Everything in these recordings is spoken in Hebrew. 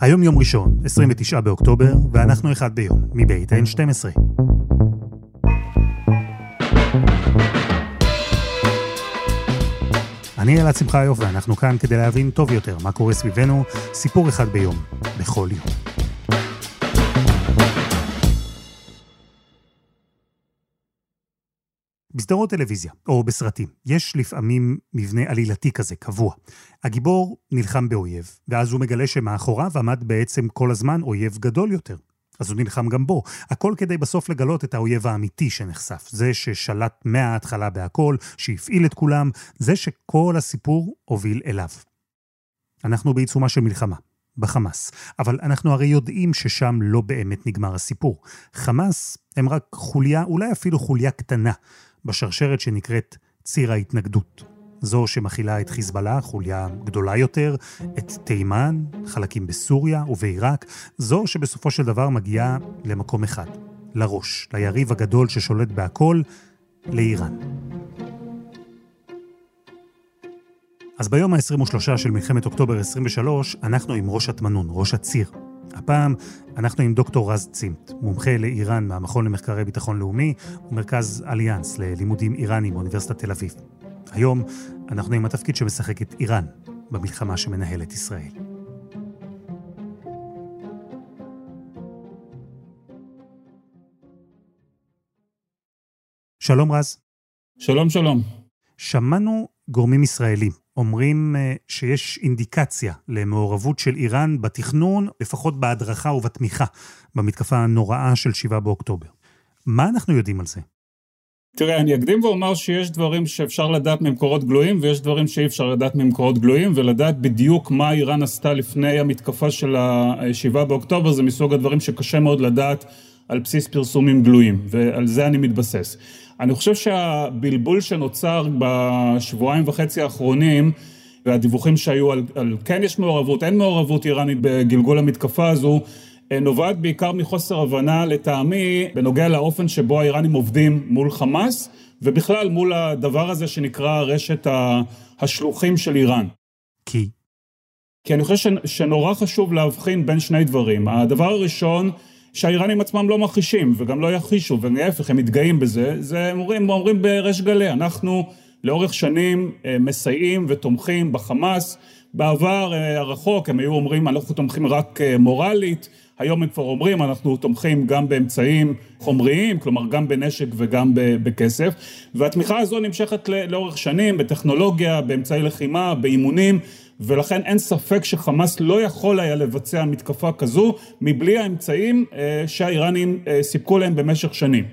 היום יום ראשון, 29 באוקטובר, ואנחנו אחד ביום, מבית N12. אני אלעד שמחיוף, ואנחנו כאן כדי להבין טוב יותר מה קורה סביבנו, סיפור אחד ביום, בכל יום. בסדרות טלוויזיה, או בסרטים, יש לפעמים מבנה עלילתי כזה, קבוע. הגיבור נלחם באויב, ואז הוא מגלה שמאחוריו עמד בעצם כל הזמן אויב גדול יותר. אז הוא נלחם גם בו. הכל כדי בסוף לגלות את האויב האמיתי שנחשף. זה ששלט מההתחלה בהכל, שהפעיל את כולם, זה שכל הסיפור הוביל אליו. אנחנו בעיצומה של מלחמה, בחמאס. אבל אנחנו הרי יודעים ששם לא באמת נגמר הסיפור. חמאס הם רק חוליה, אולי אפילו חוליה קטנה, בשרשרת שנקראת ציר ההתנגדות. זו שמכילה את חיזבאללה, חוליה גדולה יותר, את תימן, חלקים בסוריה ובעיראק, זו שבסופו של דבר מגיעה למקום אחד, לראש, ליריב הגדול ששולט בהכל, לאיראן. אז ביום ה-23 של מלחמת אוקטובר 23, אנחנו עם ראש התמנון, ראש הציר. הפעם אנחנו עם דוקטור רז צימת, מומחה לאיראן מהמכון למחקרי ביטחון לאומי ומרכז אליאנס ללימודים איראנים באוניברסיטת תל אביב. היום אנחנו עם התפקיד שמשחק את איראן במלחמה שמנהלת ישראל. שלום רז. שלום שלום. שמענו גורמים ישראלים אומרים אה, שיש אינדיקציה למעורבות של איראן בתכנון, לפחות בהדרכה ובתמיכה, במתקפה הנוראה של 7 באוקטובר. מה אנחנו יודעים על זה? תראה, אני אקדים ואומר שיש דברים שאפשר לדעת ממקורות גלויים ויש דברים שאי אפשר לדעת ממקורות גלויים ולדעת בדיוק מה איראן עשתה לפני המתקפה של ה-7 באוקטובר זה מסוג הדברים שקשה מאוד לדעת על בסיס פרסומים גלויים ועל זה אני מתבסס. אני חושב שהבלבול שנוצר בשבועיים וחצי האחרונים והדיווחים שהיו על, על כן יש מעורבות, אין מעורבות איראנית בגלגול המתקפה הזו נובעת בעיקר מחוסר הבנה לטעמי בנוגע לאופן שבו האיראנים עובדים מול חמאס ובכלל מול הדבר הזה שנקרא רשת השלוחים של איראן. כי? כי אני חושב שנורא חשוב להבחין בין שני דברים. הדבר הראשון שהאיראנים עצמם לא מכחישים וגם לא יכחישו ולהפך הם מתגאים בזה, זה הם אומרים, אומרים בריש גלי, אנחנו לאורך שנים מסייעים ותומכים בחמאס, בעבר הרחוק הם היו אומרים אנחנו תומכים רק מורלית, היום הם כבר אומרים אנחנו תומכים גם באמצעים חומריים, כלומר גם בנשק וגם בכסף. והתמיכה הזו נמשכת לאורך שנים בטכנולוגיה, באמצעי לחימה, באימונים ולכן אין ספק שחמאס לא יכול היה לבצע מתקפה כזו מבלי האמצעים שהאיראנים סיפקו להם במשך שנים.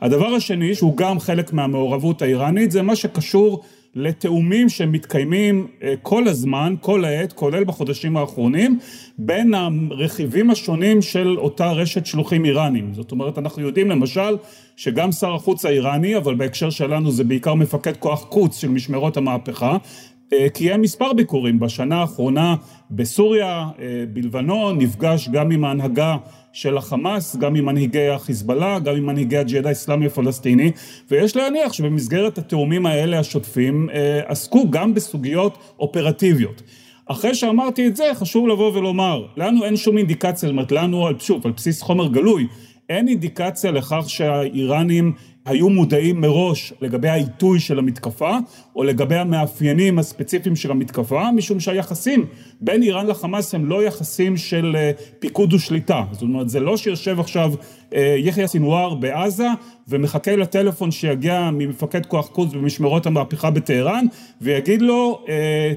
הדבר השני שהוא גם חלק מהמעורבות האיראנית זה מה שקשור לתאומים שמתקיימים כל הזמן, כל העת, כולל בחודשים האחרונים, בין הרכיבים השונים של אותה רשת שלוחים איראנים. זאת אומרת, אנחנו יודעים למשל שגם שר החוץ האיראני, אבל בהקשר שלנו זה בעיקר מפקד כוח קוץ של משמרות המהפכה, קיים מספר ביקורים בשנה האחרונה בסוריה, בלבנון, נפגש גם עם ההנהגה של החמאס, גם עם מנהיגי החיזבאללה, גם עם מנהיגי הג'יהאד האסלאמי הפלסטיני, ויש להניח שבמסגרת התאומים האלה השוטפים עסקו גם בסוגיות אופרטיביות. אחרי שאמרתי את זה, חשוב לבוא ולומר, לנו אין שום אינדיקציה, זאת אומרת, לנו, שוב, על בסיס חומר גלוי, אין אינדיקציה לכך שהאיראנים היו מודעים מראש לגבי העיתוי של המתקפה, או לגבי המאפיינים הספציפיים של המתקפה, משום שהיחסים בין איראן לחמאס הם לא יחסים של פיקוד ושליטה. זאת אומרת, זה לא שיושב עכשיו יחיא סינואר בעזה, ומחכה לטלפון שיגיע ממפקד כוח קודס במשמרות המהפכה בטהרן, ויגיד לו,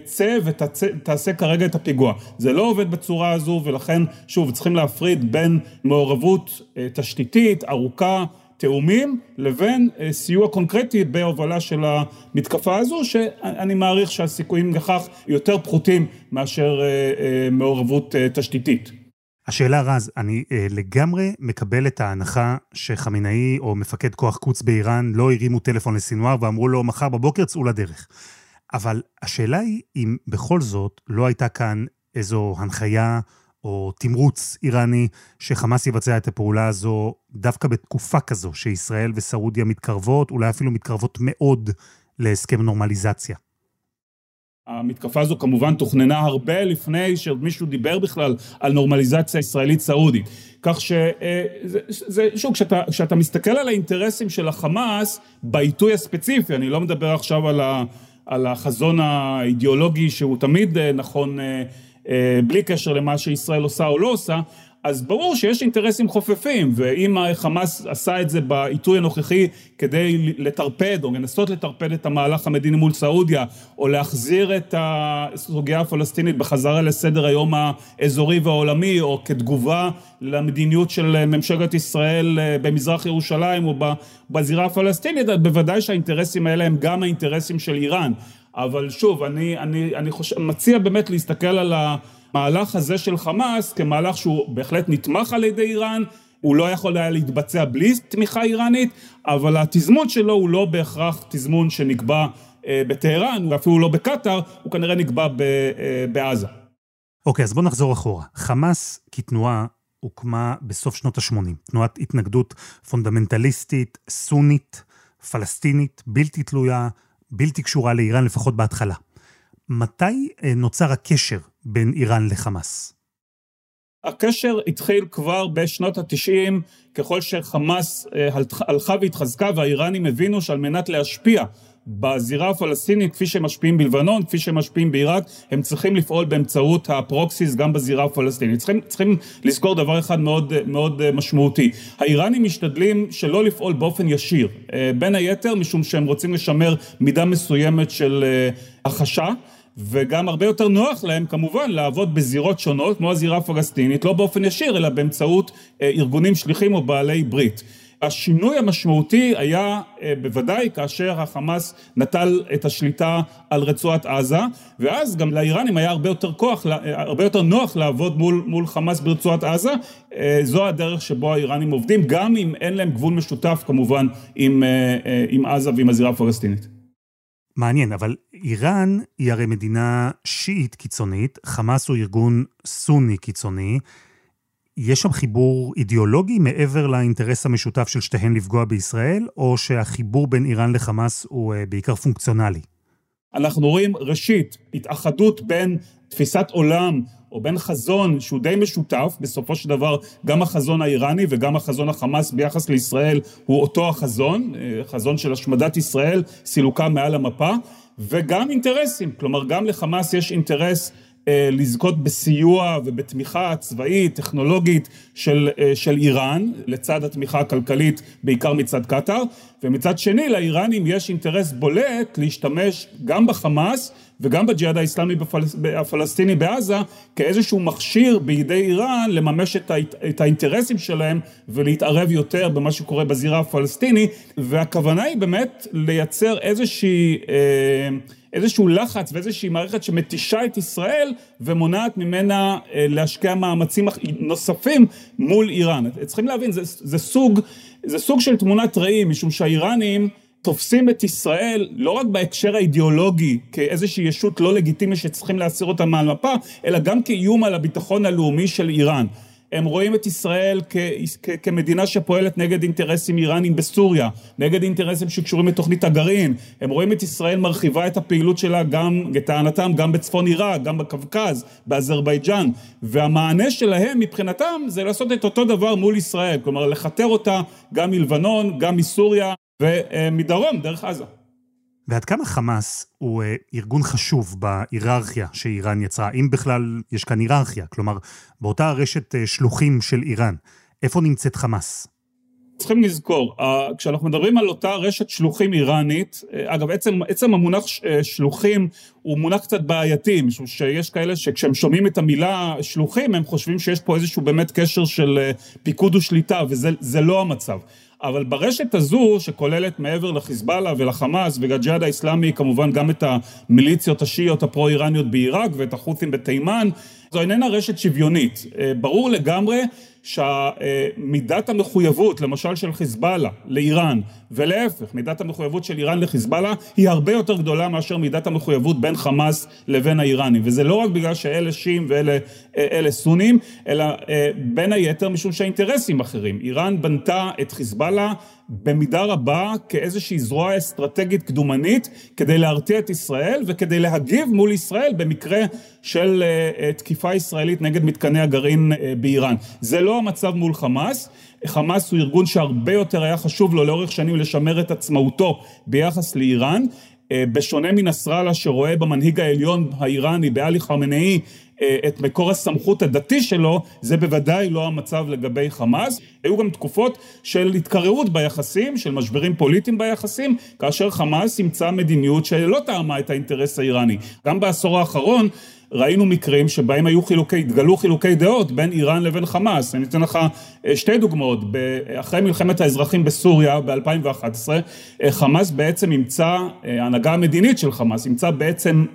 צא ותעשה כרגע את הפיגוע. זה לא עובד בצורה הזו, ולכן, שוב, צריכים להפריד בין מעורבות תשתיתית, ארוכה, תאומים לבין סיוע קונקרטי בהובלה של המתקפה הזו שאני מעריך שהסיכויים לכך יותר פחותים מאשר מעורבות תשתיתית. השאלה רז, אני לגמרי מקבל את ההנחה שחמינאי או מפקד כוח קוץ באיראן לא הרימו טלפון לסינואר ואמרו לו מחר בבוקר צאו לדרך. אבל השאלה היא אם בכל זאת לא הייתה כאן איזו הנחיה או תמרוץ איראני שחמאס יבצע את הפעולה הזו דווקא בתקופה כזו שישראל וסעודיה מתקרבות, אולי אפילו מתקרבות מאוד להסכם נורמליזציה. המתקפה הזו כמובן תוכננה הרבה לפני שמישהו דיבר בכלל על נורמליזציה ישראלית סעודית. כך שזה, שוב, כשאתה, כשאתה מסתכל על האינטרסים של החמאס בעיתוי הספציפי, אני לא מדבר עכשיו על, ה, על החזון האידיאולוגי שהוא תמיד נכון בלי קשר למה שישראל עושה או לא עושה, אז ברור שיש אינטרסים חופפים, ואם החמאס עשה את זה בעיתוי הנוכחי כדי לטרפד או לנסות לטרפד את המהלך המדיני מול סעודיה, או להחזיר את הסוגיה הפלסטינית בחזרה לסדר היום האזורי והעולמי, או כתגובה למדיניות של ממשלת ישראל במזרח ירושלים או בזירה הפלסטינית, אז בוודאי שהאינטרסים האלה הם גם האינטרסים של איראן. אבל שוב, אני, אני, אני חושב, מציע באמת להסתכל על. המהלך הזה של חמאס כמהלך שהוא בהחלט נתמך על ידי איראן, הוא לא יכול היה להתבצע בלי תמיכה איראנית, אבל התזמון שלו הוא לא בהכרח תזמון שנקבע אה, בטהרן, ואפילו לא בקטאר, הוא כנראה נקבע אה, בעזה. אוקיי, אז בואו נחזור אחורה. חמאס כתנועה הוקמה בסוף שנות ה-80. תנועת התנגדות פונדמנטליסטית, סונית, פלסטינית, בלתי תלויה, בלתי קשורה לאיראן, לפחות בהתחלה. מתי אה, נוצר הקשר בין איראן לחמאס? הקשר התחיל כבר בשנות התשעים, ככל שחמאס אה, הלכה והתחזקה והאיראנים הבינו שעל מנת להשפיע בזירה הפלסטינית, כפי שהם משפיעים בלבנון, כפי שהם משפיעים בעיראק, הם צריכים לפעול באמצעות הפרוקסיס גם בזירה הפלסטינית. צריכים, צריכים לזכור דבר אחד מאוד, מאוד אה, משמעותי. האיראנים משתדלים שלא לפעול באופן ישיר, אה, בין היתר משום שהם רוצים לשמר מידה מסוימת של הכחשה. וגם הרבה יותר נוח להם כמובן לעבוד בזירות שונות כמו הזירה הפלסטינית, לא באופן ישיר אלא באמצעות אה, ארגונים שליחים או בעלי ברית. השינוי המשמעותי היה אה, בוודאי כאשר החמאס נטל את השליטה על רצועת עזה ואז גם לאיראנים היה הרבה יותר כוח, אה, הרבה יותר נוח לעבוד מול, מול חמאס ברצועת עזה זו הדרך שבו האיראנים עובדים גם אם אין להם גבול משותף כמובן עם, עם עזה ועם הזירה הפלסטינית. מעניין, אבל איראן היא הרי מדינה שיעית קיצונית, חמאס הוא ארגון סוני קיצוני. יש שם חיבור אידיאולוגי מעבר לאינטרס המשותף של שתיהן לפגוע בישראל, או שהחיבור בין איראן לחמאס הוא אה, בעיקר פונקציונלי? אנחנו רואים ראשית התאחדות בין תפיסת עולם או בין חזון שהוא די משותף, בסופו של דבר גם החזון האיראני וגם החזון החמאס ביחס לישראל הוא אותו החזון, אה, חזון של השמדת ישראל, סילוקה מעל המפה, וגם אינטרסים, כלומר גם לחמאס יש אינטרס לזכות בסיוע ובתמיכה צבאית, טכנולוגית של, אה, של איראן, לצד התמיכה הכלכלית בעיקר מצד קטאר, ומצד שני לאיראנים יש אינטרס בולט להשתמש גם בחמאס וגם בג'יהאד האיסלאמי בפלס, הפלסטיני בעזה כאיזשהו מכשיר בידי איראן לממש את, ה, את האינטרסים שלהם ולהתערב יותר במה שקורה בזירה הפלסטיני והכוונה היא באמת לייצר איזושהי אה, איזשהו לחץ ואיזושהי מערכת שמתישה את ישראל ומונעת ממנה אה, להשקיע מאמצים נוספים מול איראן. צריכים להבין, זה, זה, סוג, זה סוג של תמונת ראי, משום שהאיראנים תופסים את ישראל לא רק בהקשר האידיאולוגי כאיזושהי ישות לא לגיטימית שצריכים להסיר אותה מעל מפה, אלא גם כאיום על הביטחון הלאומי של איראן. הם רואים את ישראל כ- כ- כמדינה שפועלת נגד אינטרסים איראנים בסוריה, נגד אינטרסים שקשורים לתוכנית הגרעין, הם רואים את ישראל מרחיבה את הפעילות שלה גם, לטענתם, גם בצפון עיראק, גם בקווקז, באזרבייג'אן, והמענה שלהם מבחינתם זה לעשות את אותו דבר מול ישראל, כלומר לכתר אותה גם מלבנון, גם מסוריה ומדרום, דרך עזה. ועד כמה חמאס הוא אה, ארגון חשוב בהיררכיה שאיראן יצרה, אם בכלל יש כאן היררכיה, כלומר, באותה רשת אה, שלוחים של איראן, איפה נמצאת חמאס? צריכים לזכור, כשאנחנו מדברים על אותה רשת שלוחים איראנית, אה, אגב עצם, עצם המונח שלוחים הוא מונח קצת בעייתי, משום שיש כאלה שכשהם שומעים את המילה שלוחים הם חושבים שיש פה איזשהו באמת קשר של פיקוד ושליטה וזה לא המצב. אבל ברשת הזו, שכוללת מעבר לחיזבאללה ולחמאס ולג'יהאד האיסלאמי, כמובן גם את המיליציות השיעיות הפרו-איראניות בעיראק ואת החות'ים בתימן, זו איננה רשת שוויונית. אה, ברור לגמרי שמידת המחויבות, למשל של חיזבאללה לאיראן, ולהפך, מידת המחויבות של איראן לחיזבאללה היא הרבה יותר גדולה מאשר מידת המחויבות בין חמאס לבין האיראנים. וזה לא רק בגלל שאלה שיעים ואלה סונים, אלא אה, בין היתר משום שהאינטרסים אחרים. איראן בנתה את חיזבאללה במידה רבה כאיזושהי זרוע אסטרטגית קדומנית כדי להרתיע את ישראל וכדי להגיב מול ישראל במקרה של uh, תקיפה ישראלית נגד מתקני הגרעין uh, באיראן. זה לא המצב מול חמאס. חמאס הוא ארגון שהרבה יותר היה חשוב לו לאורך שנים לשמר את עצמאותו ביחס לאיראן. אה, בשונה מנסראללה שרואה במנהיג העליון האיראני בעלי חמנאי אה, את מקור הסמכות הדתי שלו, זה בוודאי לא המצב לגבי חמאס. היו גם תקופות של התקררות ביחסים, של משברים פוליטיים ביחסים, כאשר חמאס אימצה מדיניות שלא טעמה את האינטרס האיראני. גם בעשור האחרון ראינו מקרים שבהם היו חילוקי, התגלו חילוקי דעות בין איראן לבין חמאס. אני אתן לך אה, שתי דוגמאות. אחרי מלחמת האזרחים בסוריה ב-2011, אה, חמאס בעצם אימצה, ההנהגה המדינית של חמאס אימצה בעצם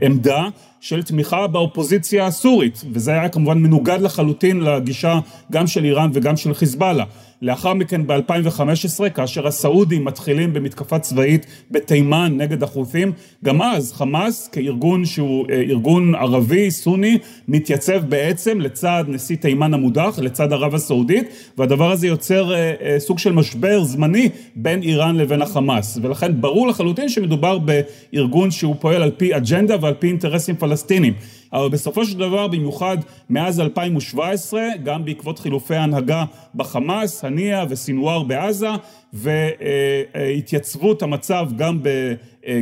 עמדה של תמיכה באופוזיציה הסורית, וזה היה כמובן מנוגד לחלוטין לגישה גם של איראן וגם של חיזבאללה. לאחר מכן ב-2015, כאשר הסעודים מתחילים במתקפה צבאית בתימן נגד החות'ים, גם אז חמאס כארגון שהוא אה, ארגון ערבי, סוני, מתייצב בעצם לצד נשיא תימן המודח, לצד ערב הסעודית, והדבר הזה יוצר אה, אה, סוג של משבר זמני בין איראן לבין החמאס, ולכן ברור לחלוטין שמדובר בארגון שהוא פועל על פי אג'נדה ועל פי אינטרסים פלסטינים. אבל בסופו של דבר, במיוחד מאז 2017, גם בעקבות חילופי ההנהגה בחמאס, הנייה וסינואר בעזה, והתייצבות המצב גם, ב,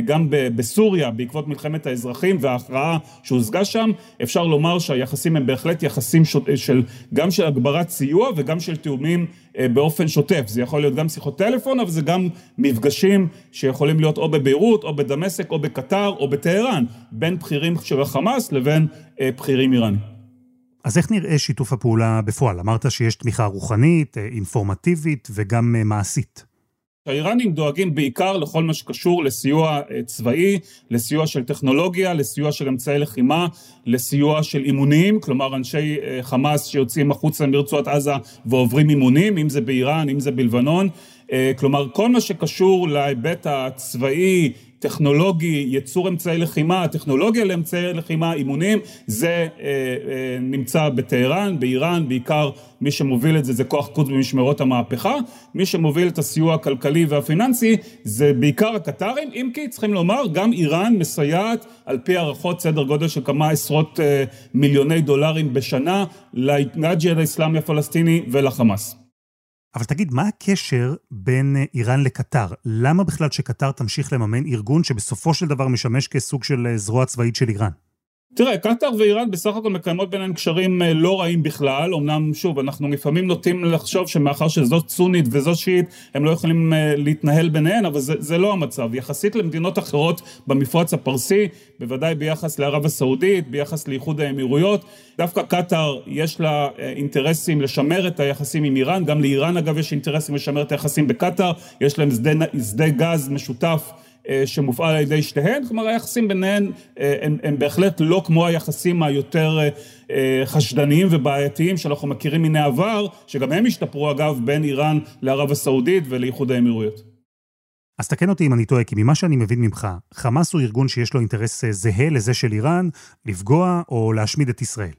גם בסוריה בעקבות מלחמת האזרחים וההכרעה שהושגה שם, אפשר לומר שהיחסים הם בהחלט יחסים של, גם של הגברת סיוע וגם של תיאומים אה, באופן שוטף. זה יכול להיות גם שיחות טלפון, אבל זה גם מפגשים שיכולים להיות או בביירות, או בדמשק, או בקטר, או בטהרן, בין בכירים של החמאס לבין אה, בכירים איראנים. אז איך נראה שיתוף הפעולה בפועל? אמרת שיש תמיכה רוחנית, אה, אינפורמטיבית וגם מעשית. האיראנים דואגים בעיקר לכל מה שקשור לסיוע צבאי, לסיוע של טכנולוגיה, לסיוע של אמצעי לחימה, לסיוע של אימונים, כלומר אנשי חמאס שיוצאים החוצה מרצועת עזה ועוברים אימונים, אם זה באיראן, אם זה בלבנון, כלומר כל מה שקשור להיבט הצבאי, טכנולוגי, ייצור אמצעי לחימה, טכנולוגיה לאמצעי לחימה, אימונים, זה אה, אה, נמצא בטהרן, באיראן, בעיקר מי שמוביל את זה זה כוח קודס במשמרות המהפכה, מי שמוביל את הסיוע הכלכלי והפיננסי זה בעיקר הקטרים, אם כי צריכים לומר גם איראן מסייעת על פי הערכות סדר גודל של כמה עשרות אה, מיליוני דולרים בשנה לג'יהאד האסלאמי הפלסטיני ולחמאס. אבל תגיד, מה הקשר בין אה, איראן לקטר? למה בכלל שקטר תמשיך לממן ארגון שבסופו של דבר משמש כסוג של אה, זרוע צבאית של איראן? תראה, קטאר ואיראן בסך הכל מקיימות ביניהן קשרים אה, לא רעים בכלל, אמנם שוב, אנחנו לפעמים נוטים לחשוב שמאחר שזאת סונית וזאת שיעית, הם לא יכולים אה, להתנהל ביניהן, אבל זה, זה לא המצב. יחסית למדינות אחרות במפרץ הפרסי, בוודאי ביחס לערב הסעודית, ביחס לאיחוד האמירויות, דווקא קטאר יש לה אה, אינטרסים לשמר את היחסים עם איראן, גם לאיראן אגב יש אינטרסים לשמר את היחסים בקטאר, יש להם שדה, שדה גז משותף. אה, שמופעל על ידי שתיהן, כלומר היחסים ביניהן אה, הם, הם בהחלט לא כמו היחסים היותר אה, חשדניים ובעייתיים שאנחנו מכירים מן העבר, שגם הם השתפרו אגב בין איראן לערב הסעודית ולאיחוד האמירויות. אז תקן אותי אם אני טועה, כי ממה שאני מבין ממך, חמאס הוא ארגון שיש לו אינטרס זהה לזה של איראן, לפגוע או להשמיד את ישראל.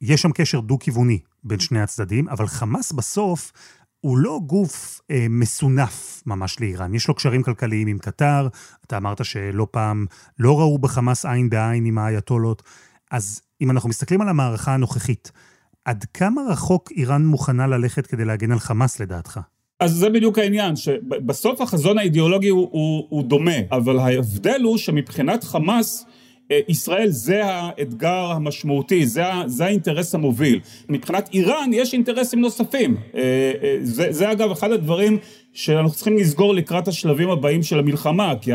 יש שם קשר דו-כיווני בין שני הצדדים, אבל חמאס בסוף הוא לא גוף אה, מסונף ממש לאיראן. יש לו קשרים כלכליים עם קטר, אתה אמרת שלא פעם לא ראו בחמאס עין בעין עם האייתולות. אז אם אנחנו מסתכלים על המערכה הנוכחית, עד כמה רחוק איראן מוכנה ללכת כדי להגן על חמאס לדעתך? אז זה בדיוק העניין, שבסוף החזון האידיאולוגי הוא, הוא, הוא דומה, אבל ההבדל הוא שמבחינת חמאס, ישראל זה האתגר המשמעותי, זה, זה האינטרס המוביל. מבחינת איראן יש אינטרסים נוספים. אה, אה, זה, זה אגב אחד הדברים שאנחנו צריכים לסגור לקראת השלבים הבאים של המלחמה, כי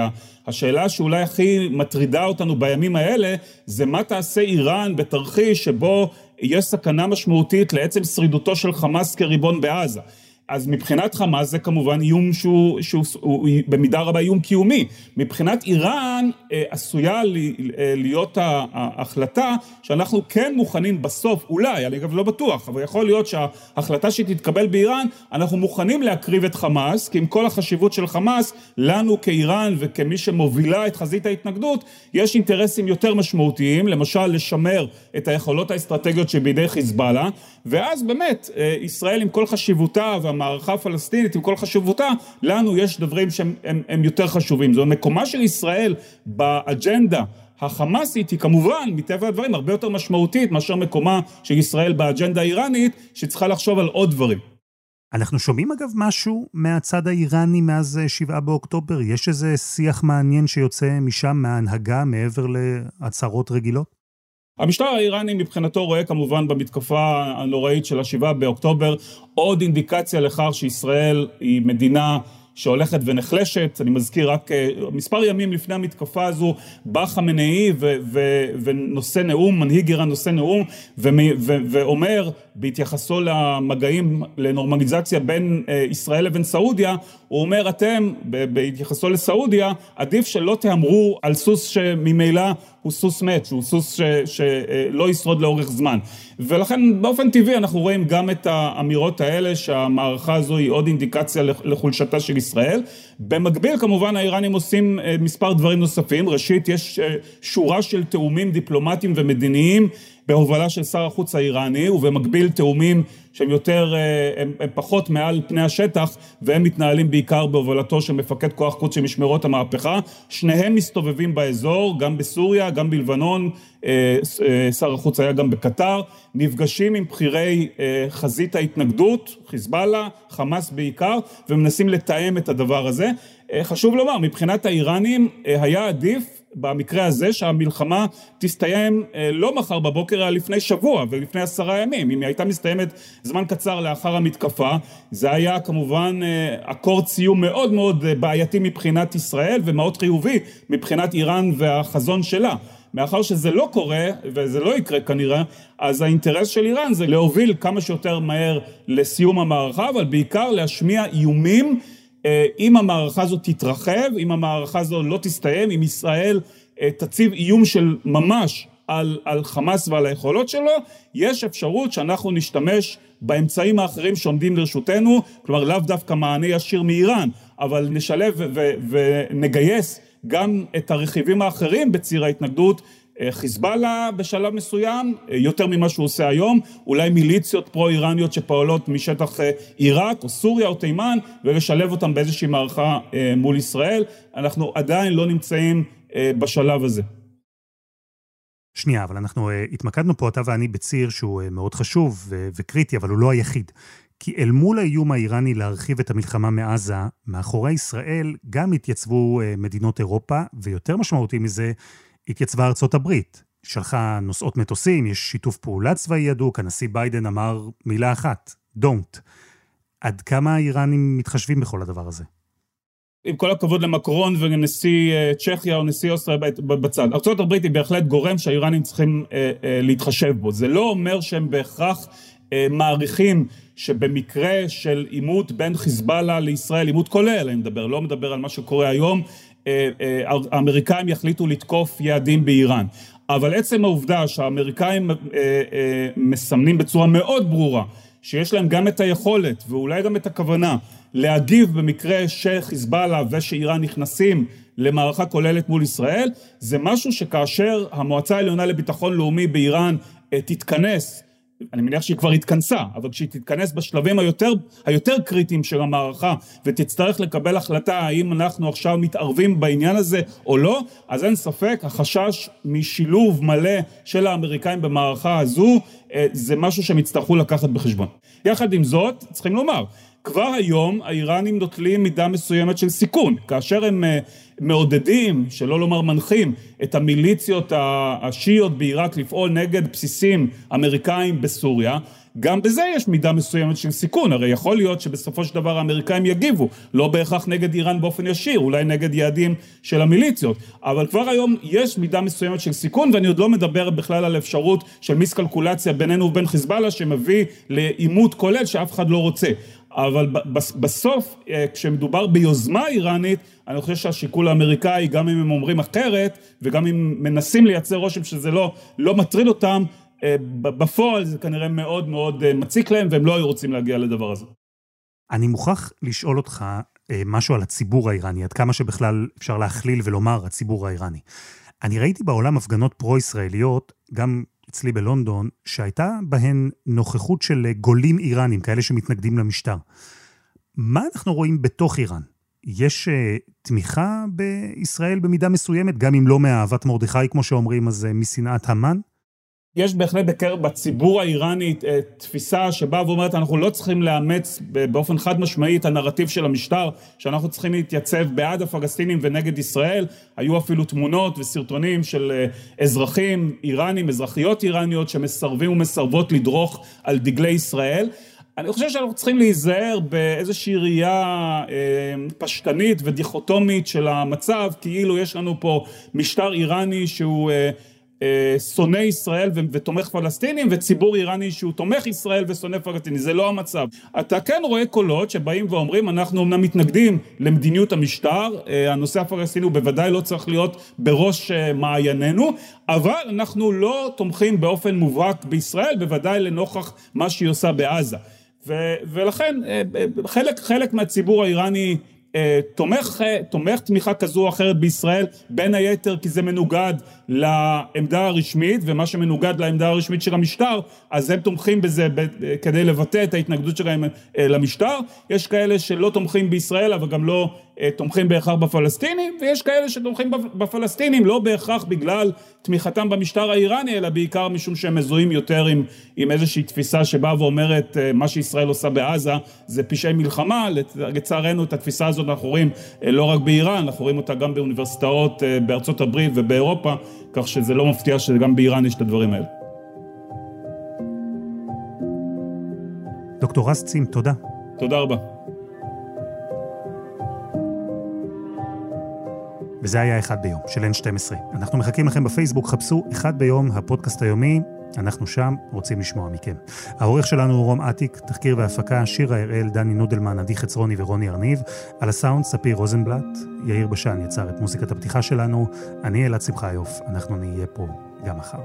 השאלה שאולי הכי מטרידה אותנו בימים האלה, זה מה תעשה איראן בתרחיש שבו יש סכנה משמעותית לעצם שרידותו של חמאס כריבון בעזה. אז מבחינת חמאס זה כמובן איום שהוא, שהוא, שהוא במידה רבה איום קיומי. מבחינת איראן אה, עשויה לי, אה, להיות ההחלטה שאנחנו כן מוכנים בסוף, אולי, אני אגב לא בטוח, אבל יכול להיות שההחלטה שתתקבל באיראן, אנחנו מוכנים להקריב את חמאס, כי עם כל החשיבות של חמאס, לנו כאיראן וכמי שמובילה את חזית ההתנגדות, יש אינטרסים יותר משמעותיים, למשל לשמר את היכולות האסטרטגיות שבידי חיזבאללה, ואז באמת אה, ישראל עם כל חשיבותה המערכה הפלסטינית עם כל חשיבותה, לנו יש דברים שהם הם, הם יותר חשובים. זו מקומה של ישראל באג'נדה החמאסית היא כמובן, מטבע הדברים, הרבה יותר משמעותית מאשר מקומה של ישראל באג'נדה האיראנית, שצריכה לחשוב על עוד דברים. אנחנו שומעים אגב משהו מהצד האיראני מאז שבעה באוקטובר? יש איזה שיח מעניין שיוצא משם, מההנהגה, מעבר להצהרות רגילות? המשטר האיראני מבחינתו רואה כמובן במתקפה הנוראית של השבעה באוקטובר עוד אינדיקציה לכך שישראל היא מדינה שהולכת ונחלשת, אני מזכיר רק אה, מספר ימים לפני המתקפה הזו בא חמינאי ונושא נאום, מנהיג איראן נושא נאום ואומר בהתייחסו למגעים לנורמליזציה בין אה, ישראל לבין סעודיה, הוא אומר אתם בהתייחסו לסעודיה עדיף שלא תהמרו על סוס שממילא הוא סוס מת, שהוא סוס שלא ישרוד לאורך זמן. ולכן באופן טבעי אנחנו רואים גם את האמירות האלה שהמערכה הזו היא עוד אינדיקציה לחולשתה של ישראל. במקביל כמובן האיראנים עושים אה, מספר דברים נוספים, ראשית יש אה, שורה של תאומים דיפלומטיים ומדיניים בהובלה של שר החוץ האיראני ובמקביל תאומים שהם יותר, אה, הם, הם פחות מעל פני השטח והם מתנהלים בעיקר בהובלתו של מפקד כוח חוץ של משמרות המהפכה. שניהם מסתובבים באזור, גם בסוריה, גם בלבנון, אה, אה, שר החוץ היה גם בקטר, נפגשים עם בכירי חזית ההתנגדות, חיזבאללה, חמאס בעיקר, ומנסים לתאם את הדבר הזה. חשוב לומר, מבחינת האיראנים היה עדיף במקרה הזה שהמלחמה תסתיים אה, לא מחר בבוקר, אלא לפני שבוע ולפני עשרה ימים. אם היא הייתה מסתיימת זמן קצר לאחר המתקפה, זה היה כמובן אה, אקורד סיום מאוד מאוד אה, בעייתי מבחינת ישראל ומאוד חיובי מבחינת איראן והחזון שלה. מאחר שזה לא קורה, וזה לא יקרה כנראה, אז האינטרס של איראן זה להוביל כמה שיותר מהר לסיום המערכה, אבל בעיקר להשמיע איומים אה, אם המערכה הזאת תתרחב, אם המערכה הזאת לא תסתיים, אם ישראל אה, תציב איום של ממש על, על חמאס ועל היכולות שלו, יש אפשרות שאנחנו נשתמש באמצעים האחרים שעומדים לרשותנו, כלומר לאו דווקא מענה ישיר מאיראן, אבל נשלב ונגייס גם את הרכיבים האחרים בציר ההתנגדות אה, חיזבאללה בשלב מסוים, אה, יותר ממה שהוא עושה היום, אולי מיליציות פרו-איראניות שפועלות משטח אה, עיראק או סוריה או תימן, ולשלב אותם באיזושהי מערכה מול ישראל. אנחנו עדיין לא נמצאים בשלב הזה. שנייה, אבל אנחנו התמקדנו פה, אתה ואני, בציר שהוא מאוד חשוב וקריטי, אבל הוא לא היחיד. כי אל מול האיום האיראני להרחיב את המלחמה מעזה, מאחורי ישראל גם התייצבו מדינות אירופה, ויותר משמעותי מזה, התייצבה ארצות הברית. שלחה נוסעות מטוסים, יש שיתוף פעולה צבאי הדוק, הנשיא ביידן אמר מילה אחת, Don't. עד כמה האיראנים מתחשבים בכל הדבר הזה? עם כל הכבוד למקרון ולנשיא אה, צ'כיה או נשיא אוסטריה בצד. ארה"ב היא בהחלט גורם שהאיראנים צריכים אה, אה, להתחשב בו. זה לא אומר שהם בהכרח אה, מעריכים שבמקרה של עימות בין חיזבאללה לישראל, עימות כולל אני מדבר, לא מדבר על מה שקורה היום, האמריקאים יחליטו לתקוף יעדים באיראן. אבל עצם העובדה שהאמריקאים אה, מסמנים בצורה מאוד ברורה שיש להם גם את היכולת ואולי גם את הכוונה להגיב במקרה שחיזבאללה ושאיראן נכנסים למערכה כוללת מול ישראל, זה משהו שכאשר המועצה העליונה לביטחון לאומי באיראן תתכנס אני מניח שהיא כבר התכנסה, אבל כשהיא תתכנס בשלבים היותר, היותר קריטיים של המערכה ותצטרך לקבל החלטה האם אנחנו עכשיו מתערבים בעניין הזה או לא, אז אין ספק, החשש משילוב מלא של האמריקאים במערכה הזו, אה, זה משהו שהם יצטרכו לקחת בחשבון. יחד עם זאת, צריכים לומר, כבר היום האיראנים נוטלים מידה מסוימת של סיכון, כאשר הם אה, מעודדים, שלא לומר מנחים, את המיליציות השיעיות בעיראק לפעול נגד בסיסים אמריקאים בסוריה, גם בזה יש מידה מסוימת של סיכון, הרי יכול להיות שבסופו של דבר האמריקאים יגיבו, לא בהכרח נגד איראן באופן ישיר, אולי נגד יעדים של המיליציות, אבל כבר היום יש מידה מסוימת של סיכון, ואני עוד לא מדבר בכלל על אפשרות של מיסקלקולציה בינינו ובין חיזבאללה, שמביא לעימות כולל שאף אחד לא רוצה. אבל בסוף, אה, כשמדובר ביוזמה איראנית, אני חושב שהשיקול האמריקאי, גם אם הם אומרים אחרת, וגם אם מנסים לייצר רושם שזה לא, לא מטריד אותם, אה, בפועל זה כנראה מאוד מאוד אה, מציק להם, והם לא היו רוצים להגיע לדבר הזה. אני מוכרח לשאול אותך משהו על הציבור האיראני, עד כמה שבכלל אפשר להכליל ולומר הציבור האיראני. אני ראיתי בעולם הפגנות פרו-ישראליות, גם אצלי בלונדון, שהייתה בהן נוכחות של גולים איראנים, כאלה שמתנגדים למשטר. מה אנחנו רואים בתוך איראן? יש uh, תמיכה בישראל במידה מסוימת, גם אם לא מאהבת מרדכי, כמו שאומרים, אז uh, משנאת המן? יש בהחלט בקרב בציבור האיראני אה, תפיסה שבאה ואומרת אנחנו לא צריכים לאמץ באופן חד משמעי את הנרטיב של המשטר, שאנחנו צריכים להתייצב בעד הפלסטינים ונגד ישראל. היו אפילו תמונות וסרטונים של אה, אזרחים איראנים, אזרחיות איראניות שמסרבים ומסרבות לדרוך על דגלי ישראל. אני חושב שאנחנו צריכים להיזהר באיזושהי ראייה אה, פשטנית ודיכוטומית של המצב, כאילו יש לנו פה משטר איראני שהוא שונא ישראל ותומך פלסטינים וציבור איראני שהוא תומך ישראל ושונא פלסטיני, זה לא המצב. אתה כן רואה קולות שבאים ואומרים אנחנו אמנם מתנגדים למדיניות המשטר, אה, הנושא הפלסטיני הוא בוודאי לא צריך להיות בראש אה, מעיינינו, אבל אנחנו לא תומכים באופן מובהק בישראל, בוודאי לנוכח מה שהיא עושה בעזה. ו- ולכן חלק, חלק מהציבור האיראני אה, תומך, אה, תומך תמיכה כזו או אחרת בישראל, בין היתר כי זה מנוגד לעמדה הרשמית, ומה שמנוגד לעמדה הרשמית של המשטר, אז הם תומכים בזה כדי לבטא את ההתנגדות שלהם אה, למשטר. יש כאלה שלא תומכים בישראל, אבל גם לא תומכים בהכרח בפלסטינים, ויש כאלה שתומכים בפלסטינים לא בהכרח בגלל תמיכתם במשטר האיראני, אלא בעיקר משום שהם מזוהים יותר עם, עם איזושהי תפיסה שבאה ואומרת מה שישראל עושה בעזה זה פשעי מלחמה, לצערנו את התפיסה הזאת אנחנו רואים לא רק באיראן, אנחנו רואים אותה גם באוניברסיטאות בארצות הברית ובאירופה, כך שזה לא מפתיע שגם באיראן יש את הדברים האלה. דוקטור רסצים, תודה. תודה רבה. וזה היה אחד ביום של N12. אנחנו מחכים לכם בפייסבוק, חפשו אחד ביום, הפודקאסט היומי. אנחנו שם, רוצים לשמוע מכם. העורך שלנו הוא רום אטיק, תחקיר והפקה, שירה הראל, דני נודלמן, עדי חצרוני ורוני ארניב. על הסאונד, ספיר רוזנבלט, יאיר בשן יצר את מוזיקת הפתיחה שלנו. אני אלעד שמחיוף, אנחנו נהיה פה גם מחר.